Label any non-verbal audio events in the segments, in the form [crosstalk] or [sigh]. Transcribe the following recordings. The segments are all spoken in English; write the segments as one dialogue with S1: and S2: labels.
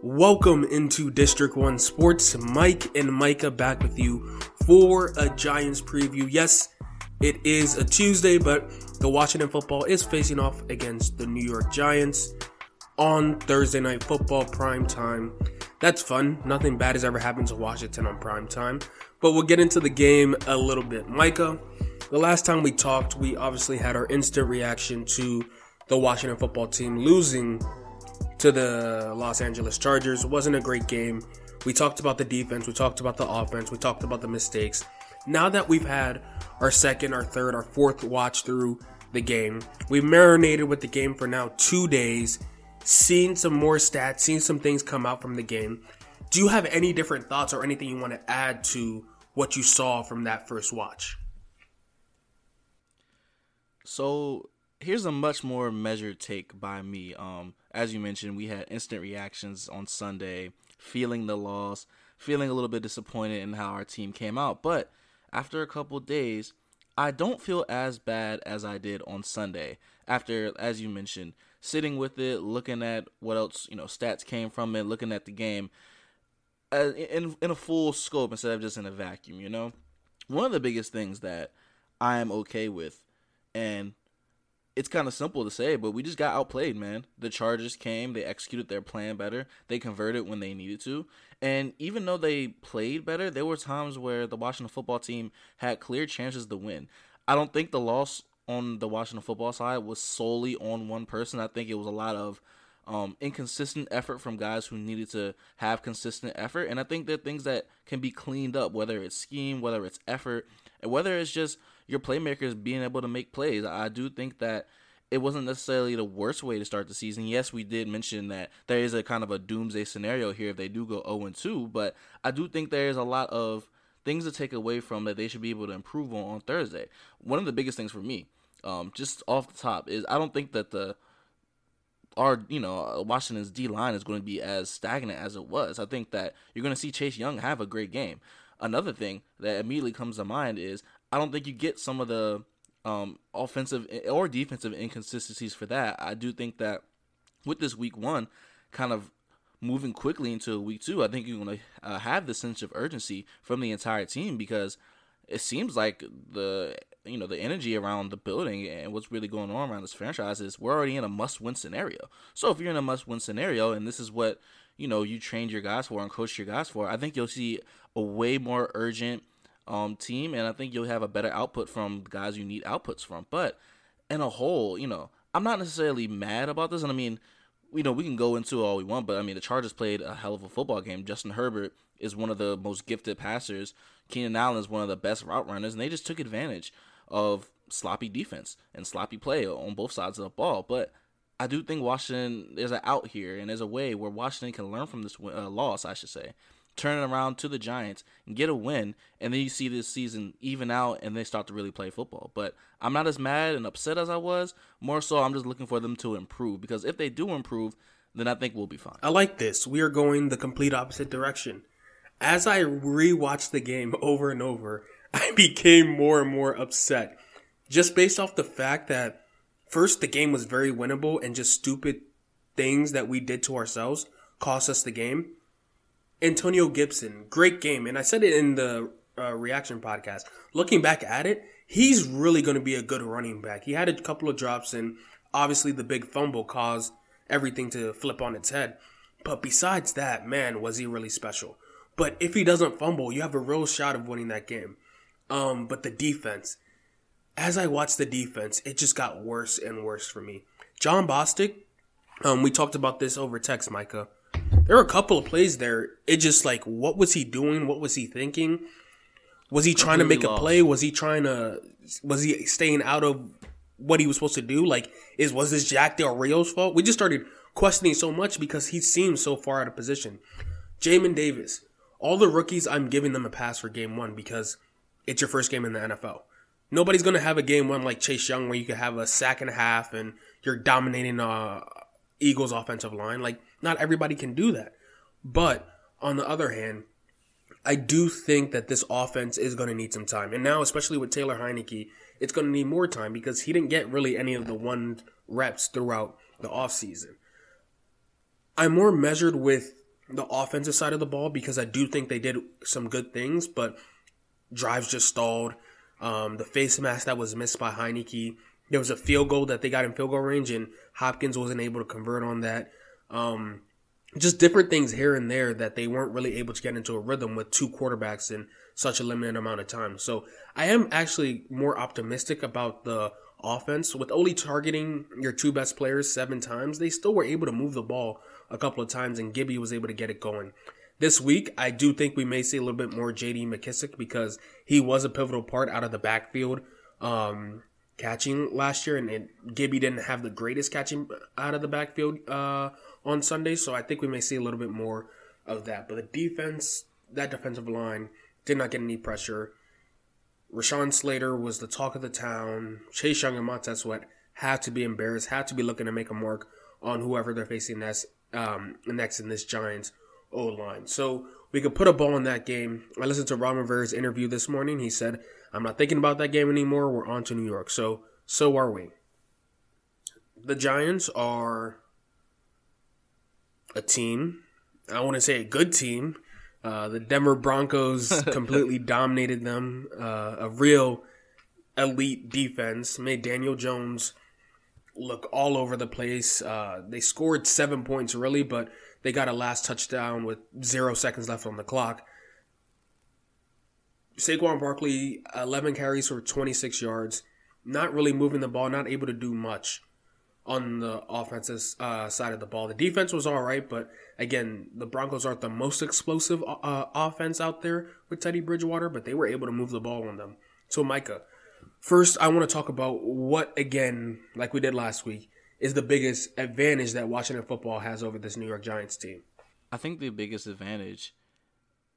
S1: Welcome into District 1 Sports. Mike and Mikah back with you for a Giants preview. Yes, it is a Tuesday, but the Washington football is facing off against the New York Giants on Thursday night football prime time. That's fun. Nothing bad has ever happened to Washington on prime time. But we'll get into the game a little bit. Mikah, the last time we talked, we obviously had our instant reaction to the Washington football team losing to the Los Angeles Chargers. Wasn't a great game. We talked about the defense, we talked about the offense, we talked about the mistakes. Now that we've had our second, our third, our fourth watch through the game, we've marinated with the game for now two days, seen some more stats, seen some things come out from the game. Do you have any different thoughts or anything you want to add to what you saw from that first watch?
S2: So here's a much more measured take by me. Um, as you mentioned, we had instant reactions on Sunday, feeling the loss, feeling a little bit disappointed in how our team came out. But after a couple days, I don't feel as bad as I did on Sunday. After, as you mentioned, sitting with it, looking at what else you know stats came from it, looking at the game uh, in in a full scope instead of just in a vacuum. You know, one of the biggest things that I am okay with, and it's kind of simple to say, but we just got outplayed, man. The Chargers came, they executed their plan better, they converted when they needed to. And even though they played better, there were times where the Washington football team had clear chances to win. I don't think the loss on the Washington football side was solely on one person. I think it was a lot of um, inconsistent effort from guys who needed to have consistent effort. And I think there are things that can be cleaned up, whether it's scheme, whether it's effort, and whether it's just your playmakers being able to make plays. I do think that it wasn't necessarily the worst way to start the season. Yes, we did mention that there is a kind of a doomsday scenario here if they do go 0 2, but I do think there is a lot of things to take away from that they should be able to improve on on Thursday. One of the biggest things for me, um, just off the top, is I don't think that the our you know Washington's D line is going to be as stagnant as it was. I think that you're going to see Chase Young have a great game. Another thing that immediately comes to mind is I don't think you get some of the um, offensive or defensive inconsistencies for that. I do think that with this week one, kind of moving quickly into week two, I think you're going to uh, have the sense of urgency from the entire team because it seems like the you know the energy around the building and what's really going on around this franchise is we're already in a must-win scenario. So if you're in a must-win scenario and this is what you know you trained your guys for and coached your guys for, I think you'll see a way more urgent um, team, and I think you'll have a better output from guys you need outputs from. But in a whole, you know, I'm not necessarily mad about this, and I mean, you know, we can go into all we want, but I mean, the Chargers played a hell of a football game. Justin Herbert is one of the most gifted passers. Keenan Allen is one of the best route runners, and they just took advantage of sloppy defense and sloppy play on both sides of the ball. But I do think Washington there's an out here, and there's a way where Washington can learn from this uh, loss, I should say, turn it around to the Giants and get a win, and then you see this season even out and they start to really play football. But I'm not as mad and upset as I was. More so, I'm just looking for them to improve because if they do improve, then I think we'll be fine.
S1: I like this. We are going the complete opposite direction. As I rewatched the game [laughs] over and over, I became more and more upset. Just based off the fact that first the game was very winnable and just stupid things that we did to ourselves cost us the game. Antonio Gibson, great game. And I said it in the uh, reaction podcast. Looking back at it, he's really going to be a good running back. He had a couple of drops, and obviously the big fumble caused everything to flip on its head. But besides that, man, was he really special. But if he doesn't fumble, you have a real shot of winning that game. Um, but the defense, as I watched the defense, it just got worse and worse for me. Jon Bostic, um, we talked about this over text, Mikah there were a couple of plays there. It just like, what was he doing? What was he thinking? Was he trying to make a play? Was he trying to? Was he staying out of what he was supposed to do? Like, is was this Jack Del Rio's fault? We just started questioning so much because he seems so far out of position. Jamin Davis, all the rookies, I'm giving them a pass for game one because it's your first game in the NFL. Nobody's gonna have a game one like Chase Young where you could have a sack and a half and you're dominating uh Eagles offensive line. Like not everybody can do that. But on the other hand, I do think that this offense is going to need some time. And now, especially with Taylor Heinicke, it's going to need more time because he didn't get really any of the one reps throughout the offseason. I'm more measured with the offensive side of the ball because I do think they did some good things, but drives just stalled. Um, the face mask that was missed by Heinicke. There was a field goal that they got in field goal range, and Hopkins wasn't able to convert on that. Um, just different things here and there that they weren't really able to get into a rhythm with two quarterbacks in such a limited amount of time. So I am actually more optimistic about the offense with only targeting your two best players seven times. They still were able to move the ball a couple of times, and Gibby was able to get it going. This week, I do think we may see a little bit more J.D. McKissic because he was a pivotal part out of the backfield um, catching last year, and, and, Gibby didn't have the greatest catching out of the backfield uh, on Sunday, so I think we may see a little bit more of that. But the defense, that defensive line, did not get any pressure. Rashawn Slater was the talk of the town. Chase Young and Montez Sweat had to be embarrassed, had to be looking to make a mark on whoever they're facing next, um, next in this Giants O line. So we could put a ball in that game. I listened to Ron Rivera's interview this morning. He said, I'm not thinking about that game anymore. We're on to New York. So, so are we. The Giants are a team. I want to say a good team. Uh, the Denver Broncos [laughs] completely dominated them. Uh, a real elite defense made Daniel Jones look all over the place. Uh, they scored seven points really, but they got a last touchdown with zero seconds left on the clock. Saquon Barkley, 11 carries for 26 yards. Not really moving the ball, not able to do much on the offensive uh, side of the ball. The defense was all right, but again, the Broncos aren't the most explosive uh, offense out there with Teddy Bridgewater, but they were able to move the ball on them. So, Mikah, first, I want to talk about what, again, like we did last week, is the biggest advantage that Washington football has over this New York Giants team?
S2: I think the biggest advantage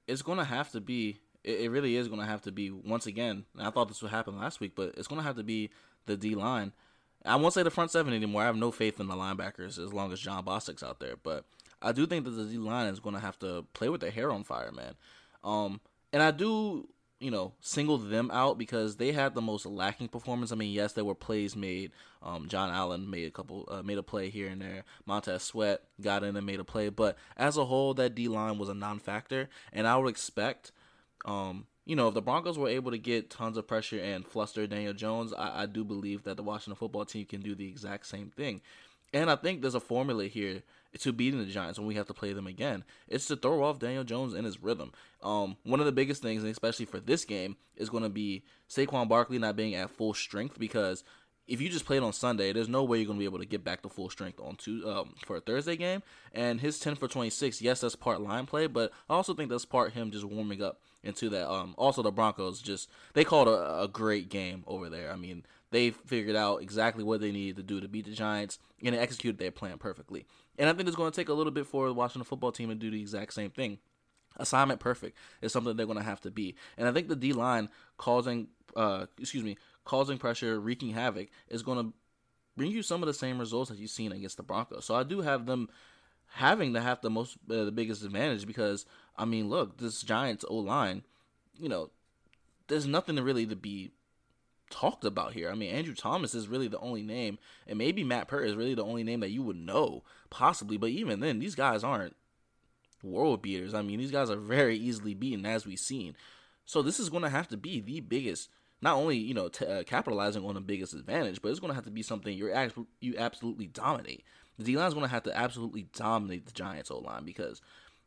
S2: is going to have to be. It really is going to have to be once again. I thought this would happen last week, but it's going to have to be the D line. I won't say the front seven anymore. I have no faith in the linebackers as long as Jon Bostic's out there. But I do think that the D line is going to have to play with their hair on fire, man. Um, and I do, you know, single them out because they had the most lacking performance. I mean, yes, there were plays made. Um, John Allen made a couple, uh, made a play here and there. Montez Sweat got in and made a play, but as a whole, that D line was a non-factor, and I would expect um, you know, if the Broncos were able to get tons of pressure and fluster Daniel Jones, I, I do believe that the Washington football team can do the exact same thing. And I think there's a formula here to beating the Giants when we have to play them again. It's to throw off Daniel Jones and his rhythm. Um, one of the biggest things, and especially for this game, is going to be Saquon Barkley not being at full strength because if you just played on Sunday, there's no way you're going to be able to get back to full strength on two um, for a Thursday game. And his 10 for 26, yes, that's part line play, but I also think that's part him just warming up into that. Um, also, the Broncos just they called a, a great game over there. I mean, they figured out exactly what they needed to do to beat the Giants and executed their plan perfectly. And I think it's going to take a little bit for the Washington football team to do the exact same thing. Assignment perfect is something they're going to have to be. And I think the D line causing, uh, excuse me, causing pressure, wreaking havoc is going to bring you some of the same results that you've seen against the Broncos. So I do have them having to have the most, uh, the biggest advantage because I mean, look, this Giants O line, you know, there's nothing to really to be talked about here. I mean, Andrew Thomas is really the only name, and maybe Matt Peart is really the only name that you would know, possibly. But even then, these guys aren't world beaters. I mean, these guys are very easily beaten, as we've seen. So this is going to have to be the biggest, not only you know t- uh, capitalizing on the biggest advantage, but it's going to have to be something you're act- you absolutely dominate. The D line is going to have to absolutely dominate the Giants O line because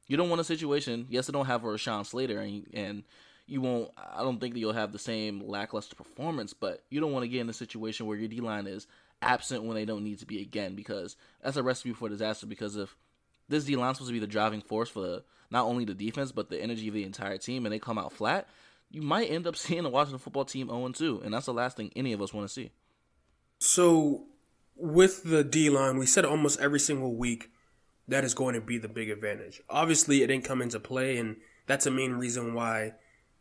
S2: you don't want a situation. Yes, they don't have Rashawn Slater, and and you won't. I don't think that you'll have the same lackluster performance, but you don't want to get in a situation where your D line is absent when they don't need to be again, because that's a recipe for disaster. Because if this D line is supposed to be the driving force for the, not only the defense but the energy of the entire team, and they come out flat, you might end up [laughs] seeing the Washington football team 0 2, and that's the last thing any of us want to see.
S1: So, with the D line, we said almost every single week that is going to be the big advantage. Obviously, it didn't come into play, and that's the main reason why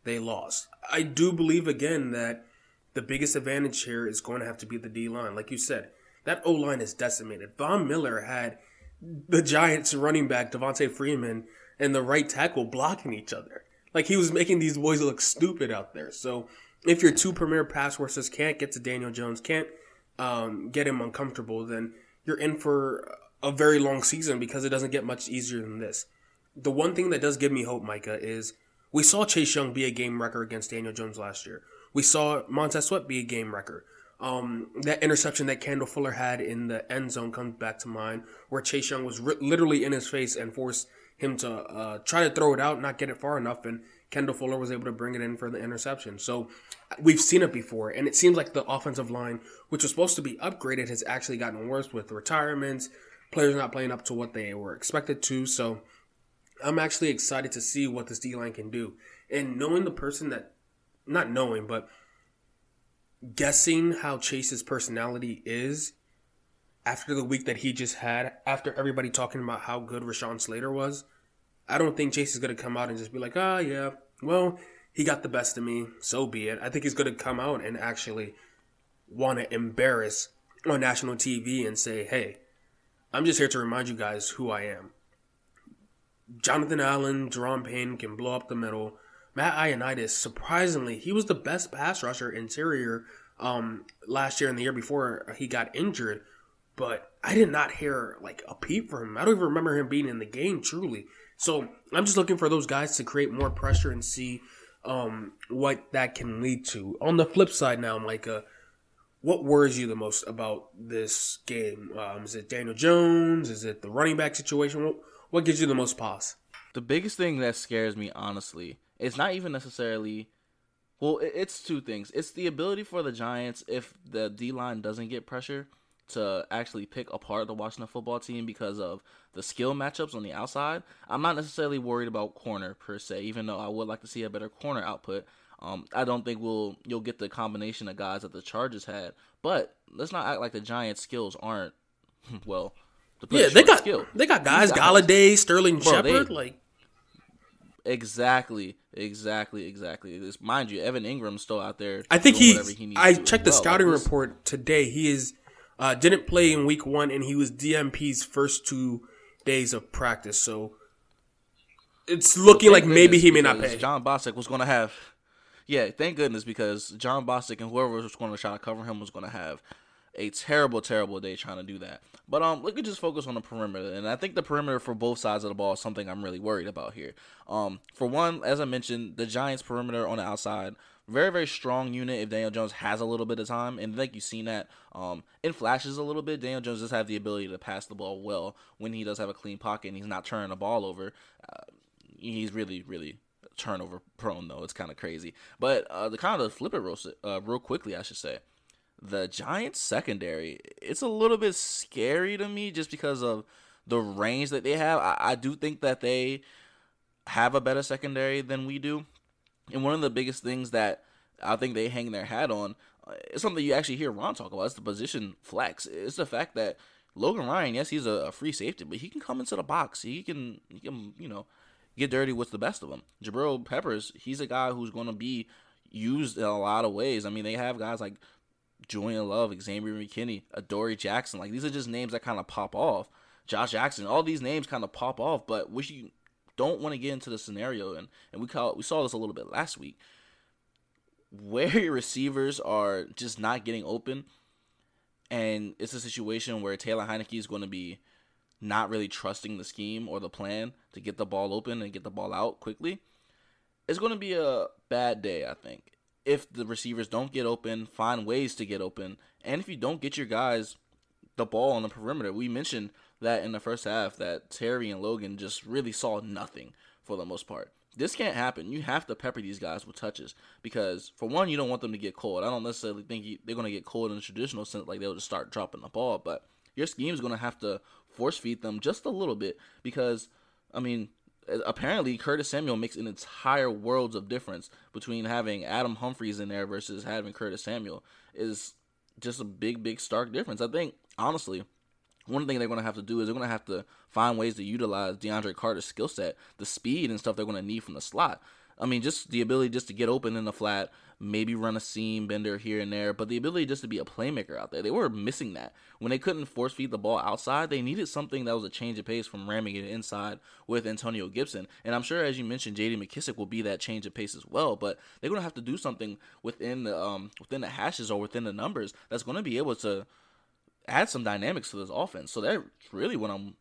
S1: they lost. I do believe again that the biggest advantage here is going to have to be the D line. Like you said, that O line is decimated. Von Miller had the Giants running back Devonta Freeman and the right tackle blocking each other. Like he was making these boys look stupid out there. So if your two premier pass rushers can't get to Daniel Jones, can't um, get him uncomfortable, then you're in for a very long season because it doesn't get much easier than this. the one thing that does give me hope, Mikah, is we saw Chase Young be a game wrecker against Daniel Jones last year. We saw Montez Sweat be a game wrecker. Um, that interception that Kendall Fuller had in the end zone comes back to mind, where Chase Young was ri- literally in his face and forced him to uh, try to throw it out, not get it far enough, and Kendall Fuller was able to bring it in for the interception. So we've seen it before, and it seems like the offensive line, which was supposed to be upgraded, has actually gotten worse with retirements, players not playing up to what they were expected to. So I'm actually excited to see what this D line can do. And knowing the person that, not knowing, but guessing how Chase's personality is after the week that he just had, after everybody talking about how good Rashawn Slater was, I don't think Chase is going to come out and just be like, ah, oh, yeah, well, he got the best of me, so be it. I think he's going to come out and actually want to embarrass on national TV and say, hey, I'm just here to remind you guys who I am. Jonathan Allen, Daron Payne can blow up the middle. Matt Ioannidis, surprisingly, he was the best pass rusher interior um, last year and the year before he got injured. But I did not hear like a peep from him. I don't even remember him being in the game truly. So I'm just looking for those guys to create more pressure and see um, what that can lead to. On the flip side, now, Mikah, what worries you the most about this game? Um, is it Daniel Jones? Is it the running back situation? What, what gives you the most pause?
S2: The biggest thing that scares me, honestly, is not even necessarily. Well, it's two things. It's the ability for the Giants, if the D line doesn't get pressure, to actually pick apart the Washington football team because of the skill matchups on the outside. I'm not necessarily worried about corner per se, even though I would like to see a better corner output. Um, I don't think we'll you'll get the combination of guys that the Chargers had, but let's not act like the Giants' skills aren't [laughs] well.
S1: yeah, they got skill. they got guys, Golladay, Sterling Shepard, like
S2: Exactly, exactly, exactly. This, mind you, Evan Engram's still out there.
S1: I think he. he I checked the well. scouting like report today. He is uh, didn't play in week one, and he was DNP's first two days of practice. So it's looking well, like maybe he may not pay.
S2: Jon Bostic was going to have. Yeah, thank goodness because Jon Bostic and whoever was going to try to cover him was going to have a terrible, terrible day trying to do that. But um, let me just focus on the perimeter, and I think the perimeter for both sides of the ball is something I'm really worried about here. Um, for one, as I mentioned, the Giants' perimeter on the outside very very strong unit if Daniel Jones has a little bit of time, and think you've seen that um, in flashes a little bit. Daniel Jones does have the ability to pass the ball well when he does have a clean pocket and he's not turning the ball over. Uh, he's really really turnover prone though. It's kind of crazy. But uh, the kind of flip it real, uh, real quickly, I should say. The Giants secondary, it's a little bit scary to me just because of the range that they have. I, I do think that they have a better secondary than we do. And one of the biggest things that I think they hang their hat on uh, is something you actually hear Ron talk about. It's the position flex. It's the fact that Logan Ryan, yes, he's a, free safety, but he can come into the box. He can, he can, you know, get dirty with the best of them. Jabril Peppers, he's a guy who's going to be used in a lot of ways. I mean, they have guys like Julian Love, Xavier McKinney, Adoree Jackson. Like these are just names that kind of pop off. Josh Jackson, all these names kind of pop off, but wish you don't want to get into the scenario, and and we call we saw this a little bit last week, where your receivers are just not getting open, and it's a situation where Taylor Heinicke is going to be not really trusting the scheme or the plan to get the ball open and get the ball out quickly. It's going to be a bad day, I think. If the receivers don't get open, find ways to get open, and if you don't get your guys the ball on the perimeter, we mentioned that in the first half that Terry and Logan just really saw nothing for the most part. This can't happen. You have to pepper these guys with touches because, for one, you don't want them to get cold. I don't necessarily think you, they're going to get cold in the traditional sense, like they'll just start dropping the ball. But your scheme is going to have to force feed them just a little bit because, I mean, apparently Curtis Samuel makes an entire worlds of difference between having Adam Humphries in there versus having Curtis Samuel is just a big, big stark difference. I think honestly, one thing they're going to have to do is they're going to have to find ways to utilize DeAndre Carter's skill set, the speed and stuff they're going to need from the slot. I mean, just the ability just to get open in the flat, maybe run a seam bender here and there, but the ability just to be a playmaker out there. They were missing that. When they couldn't force feed the ball outside, they needed something that was a change of pace from ramming it inside with Antonio Gibson. And I'm sure, as you mentioned, J.D. McKissic will be that change of pace as well. But they're going to have to do something within the um, within the hashes or within the numbers that's going to be able to add some dynamics to this offense. So that's really what I'm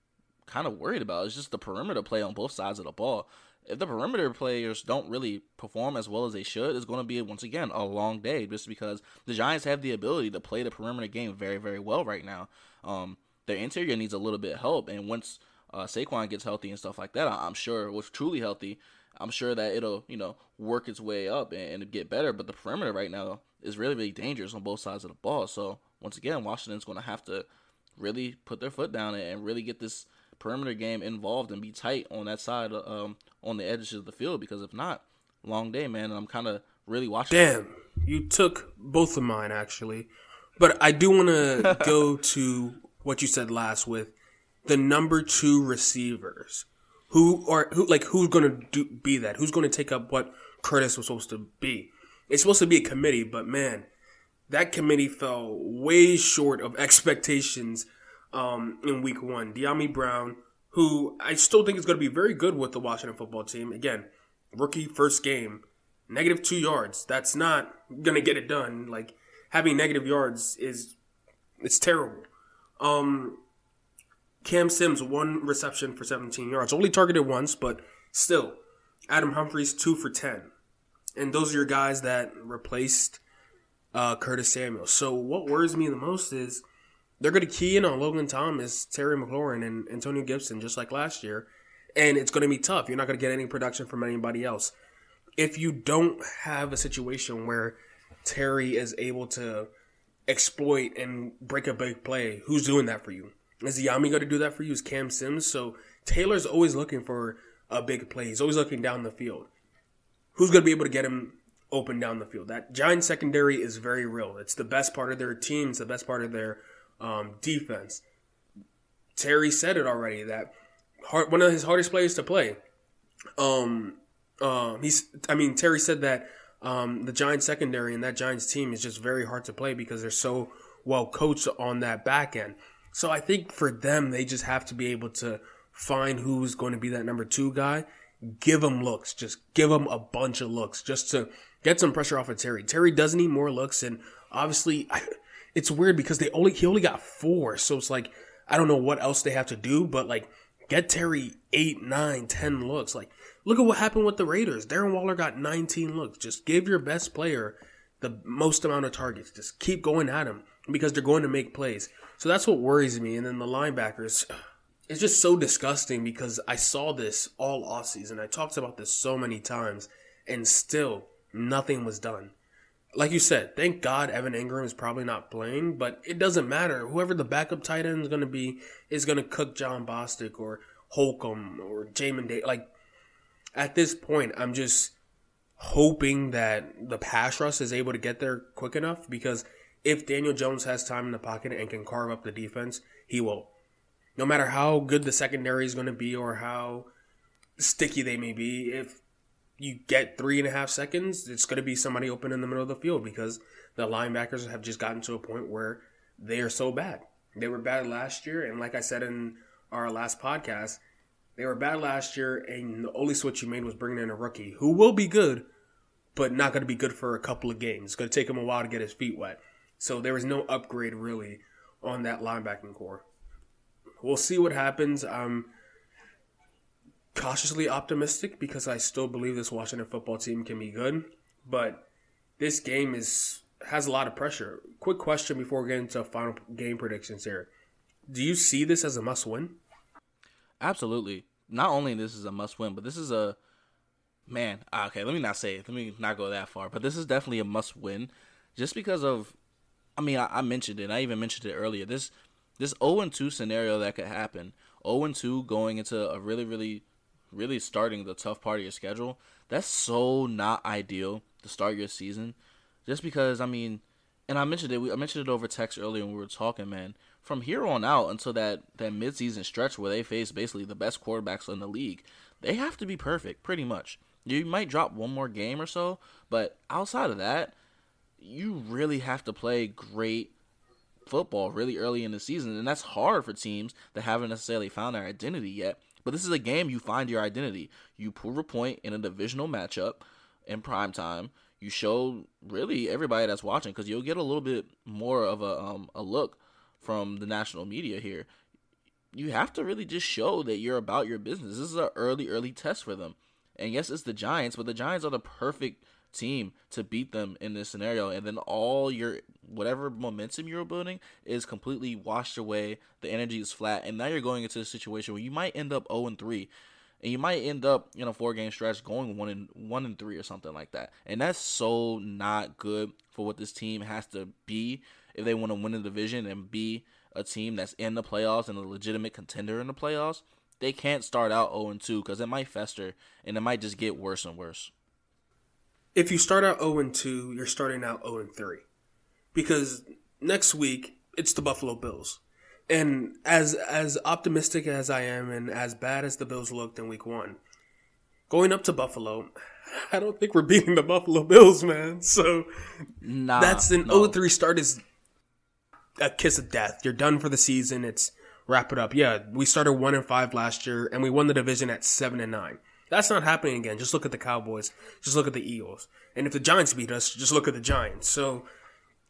S2: kind of worried about is just the perimeter play on both sides of the ball. If the perimeter players don't really perform as well as they should, it's going to be once again a long day just because the Giants have the ability to play the perimeter game very, very well right now. Um, their interior needs a little bit of help, and once uh, Saquon gets healthy and stuff like that, I'm sure was truly healthy. I'm sure that it'll you know work its way up and, and get better. But the perimeter right now is really really dangerous on both sides of the ball. So once again, Washington's going to have to really put their foot down and really get this perimeter game involved and be tight on that side um, on the edges of the field because if not, long day, man. And I'm kind of really watching.
S1: Damn, you took both of mine actually, but I do want to [laughs] go to what you said last with the number two receivers. Who are who like who's going to be that? Who's going to take up what Curtis was supposed to be? It's supposed to be a committee, but man, that committee fell way short of expectations um, in week one. Dyami Brown, who I still think is going to be very good with the Washington football team. Again, rookie first game, negative two yards. That's not going to get it done. Like having negative yards is it's terrible. Um, Cam Sims, one reception for 17 yards. Only targeted once, but still. Adam Humphries, two for 10. And those are your guys that replaced uh, Curtis Samuel. So what worries me the most is they're going to key in on Logan Thomas, Terry McLaurin, and Antonio Gibson just like last year. And it's going to be tough. You're not going to get any production from anybody else. If you don't have a situation where Terry is able to exploit and break a big play, who's doing that for you? Is Yami going to do that for you? Is Cam Sims? So Taylor's always looking for a big play. He's always looking down the field. Who's going to be able to get him open down the field. That Giant secondary is very real. It's the best part of their team. It's the best part of their um, defense. Terry said it already that hard, one of his hardest players to play. Um, uh, he's. I mean, Terry said that um, the Giant secondary and that Giants team is just very hard to play because they're so well coached on that back end. So I think for them, they just have to be able to find who's going to be that number two guy. Give them looks. Just give them a bunch of looks just to get some pressure off of Terry. Terry doesn't need more looks, and obviously, it's weird because they only he only got four, so it's like I don't know what else they have to do, but like get Terry eight, nine, ten looks. Like look at what happened with the Raiders. Darren Waller got 19 looks. Just give your best player the most amount of targets. Just keep going at him because they're going to make plays. So that's what worries me. And then the linebackers, it's just so disgusting because I saw this all offseason. I talked about this so many times, and still nothing was done. Like you said, thank God Evan Engram is probably not playing, but it doesn't matter. Whoever the backup tight end is going to be is going to cook Jon Bostic or Holcomb or Jamin Day. Like, at this point, I'm just hoping that the pass rush is able to get there quick enough because if Daniel Jones has time in the pocket and can carve up the defense, he will. No matter how good the secondary is going to be or how sticky they may be, if you get three and a half seconds, it's going to be somebody open in the middle of the field because the linebackers have just gotten to a point where they are so bad. They were bad last year, and like I said in our last podcast, they were bad last year, and the only switch you made was bringing in a rookie who will be good, but not going to be good for a couple of games. It's going to take him a while to get his feet wet. So there was no upgrade really on that linebacking core. We'll see what happens. I'm cautiously optimistic because I still believe this Washington football team can be good, but this game is has a lot of pressure. Quick question before we get into final game predictions here. Do you see this as a must win?
S2: Absolutely. Not only this is a must win, but this is a man, ah, okay, let me not say it. Let me not go that far, but this is definitely a must win just because of I mean, I, I mentioned it. I even mentioned it earlier. This this 0 2 scenario that could happen. 0 2 going into a really really really starting the tough part of your schedule, that's so not ideal to start your season. Just because, I mean, and I mentioned it. I mentioned it over text earlier when we were talking, man. From here on out until that that midseason stretch where they face basically the best quarterbacks in the league, they have to be perfect, pretty much. You might drop one more game or so, but outside of that, you really have to play great football really early in the season, and that's hard for teams that haven't necessarily found their identity yet. But this is a game you find your identity. You prove a point in a divisional matchup in prime time. You show really everybody that's watching because you'll get a little bit more of a um, a look from the national media here. you have to really just show that you're about your business. This is an early, early test for them. And yes, it's the Giants, but the Giants are the perfect team to beat them in this scenario. And then all your whatever momentum you're building is completely washed away. The energy is flat, and now you're going into a situation where you might end up 0 and 3 and you might end up in a four game stretch going one and one and three or something like that. And that's so not good for what this team has to be if they want to win the division and be a team that's in the playoffs and a legitimate contender in the playoffs. They can't start out 0 and 2 because it might fester and it might just get worse and worse.
S1: If you start out 0 and 2, you're starting out 0 and 3. Because next week, it's the Buffalo Bills. And as as optimistic as I am and as bad as the Bills looked in week 1, going up to Buffalo, [laughs] I don't think we're beating the Buffalo Bills, man. So nah, that's an no. 0-3 start is a kiss of death. You're done for the season. It's wrap it up. Yeah, we started 1 and 5 last year and we won the division at 7 and 9. That's not happening again. Just look at the Cowboys. Just look at the Eagles. And if the Giants beat us, just look at the Giants. So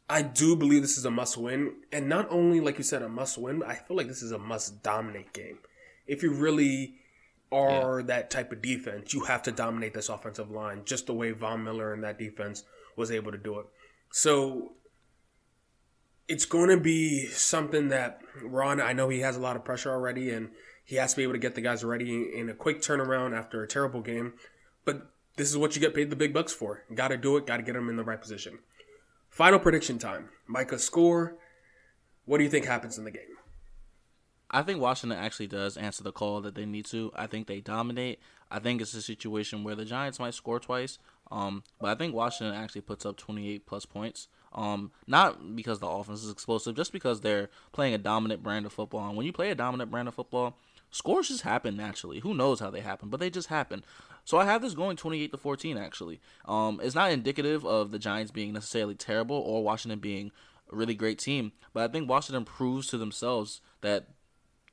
S1: I do believe this is a must win. And not only, like you said, a must win, I feel like this is a must dominate game. If you really are yeah. that type of defense, you have to dominate this offensive line, just the way Von Miller and that defense was able to do it. So it's going to be something that Ron, I know he has a lot of pressure already, and he has to be able to get the guys ready in a quick turnaround after a terrible game. But this is what you get paid the big bucks for. Got to do it, got to get them in the right position. Final prediction time. Mikah score. What do you think happens in the game?
S2: I think Washington actually does answer the call that they need to. I think they dominate. I think it's a situation where the Giants might score twice, um, but I think Washington actually puts up 28 plus points. Um, not because the offense is explosive, just because they're playing a dominant brand of football. And when you play a dominant brand of football, scores just happen naturally. Who knows how they happen, but they just happen. So I have this going 28 to 14 actually. Um, it's not indicative of the Giants being necessarily terrible or Washington being a really great team, but I think Washington proves to themselves that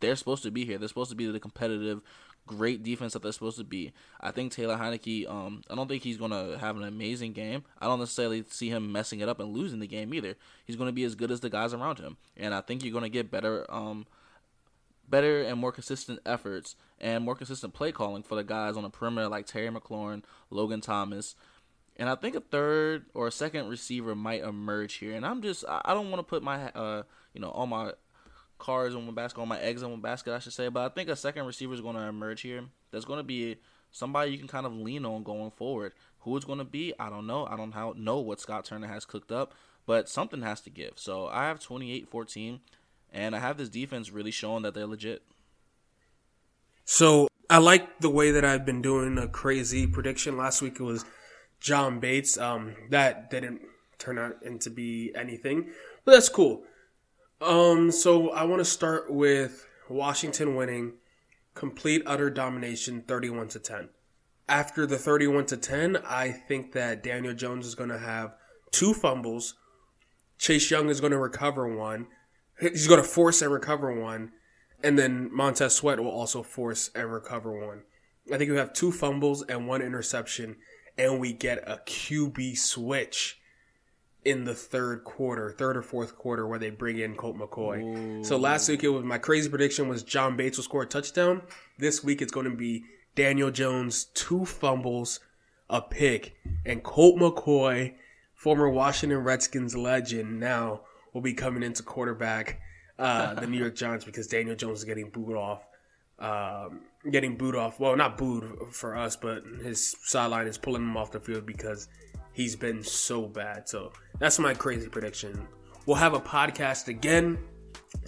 S2: they're supposed to be here. They're supposed to be the competitive, great defense that they're supposed to be. I think Taylor Heinicke. Um, I don't think he's gonna have an amazing game. I don't necessarily see him messing it up and losing the game either. He's gonna be as good as the guys around him, and I think you're gonna get better. Um, better and more consistent efforts and more consistent play calling for the guys on the perimeter like Terry McLaurin, Logan Thomas. And I think a third or a second receiver might emerge here. And I'm just I don't want to put my uh you know all my cards in one basket, all my eggs in one basket, I should say. But I think a second receiver is going to emerge here. There's going to be somebody you can kind of lean on going forward. Who it's going to be, I don't know. I don't know what Scott Turner has cooked up, but something has to give. So I have 28-14. And I have this defense really showing that they're legit.
S1: So I like the way that I've been doing a crazy prediction. Last week it was John Bates. Um, that didn't turn out into be anything, but that's cool. Um, so I want to start with Washington winning complete utter domination 31 to 10. After the 31 to 10, I think that Daniel Jones is going to have two fumbles. Chase Young is going to recover one he's going to force and recover one, and then Montez Sweat will also force and recover one. I think we have two fumbles and one interception, and we get a QB switch in the third quarter, third or fourth quarter, where they bring in Colt McCoy. Ooh. So last week it was my crazy prediction was John Bates will score a touchdown. This week it's going to be Daniel Jones two fumbles, a pick, and Colt McCoy, former Washington Redskins legend, now will be coming into quarterback uh, the New York Giants because Daniel Jones is getting booed off. Um, getting booed off. Well, not booed for us, but his sideline is pulling him off the field because he's been so bad. So that's my crazy prediction. We'll have a podcast again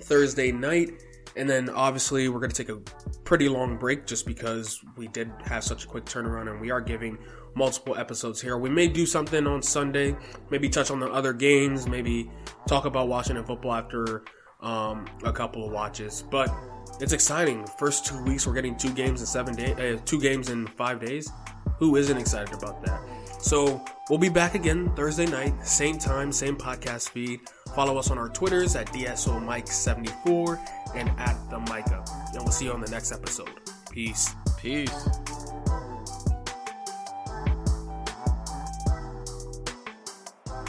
S1: Thursday night. And then obviously we're going to take a pretty long break just because we did have such a quick turnaround and we are giving multiple episodes here. We may do something on Sunday, maybe touch on the other games, maybe talk about Washington football after um, a couple of watches. But it's exciting. First two weeks, we're getting two games in seven days, uh, two games in five days. Who isn't excited about that? So we'll be back again Thursday night, same time, same podcast feed. Follow us on our Twitters at DSO Mike74 and at the Micah. And we'll see you on the next episode. Peace.
S2: Peace.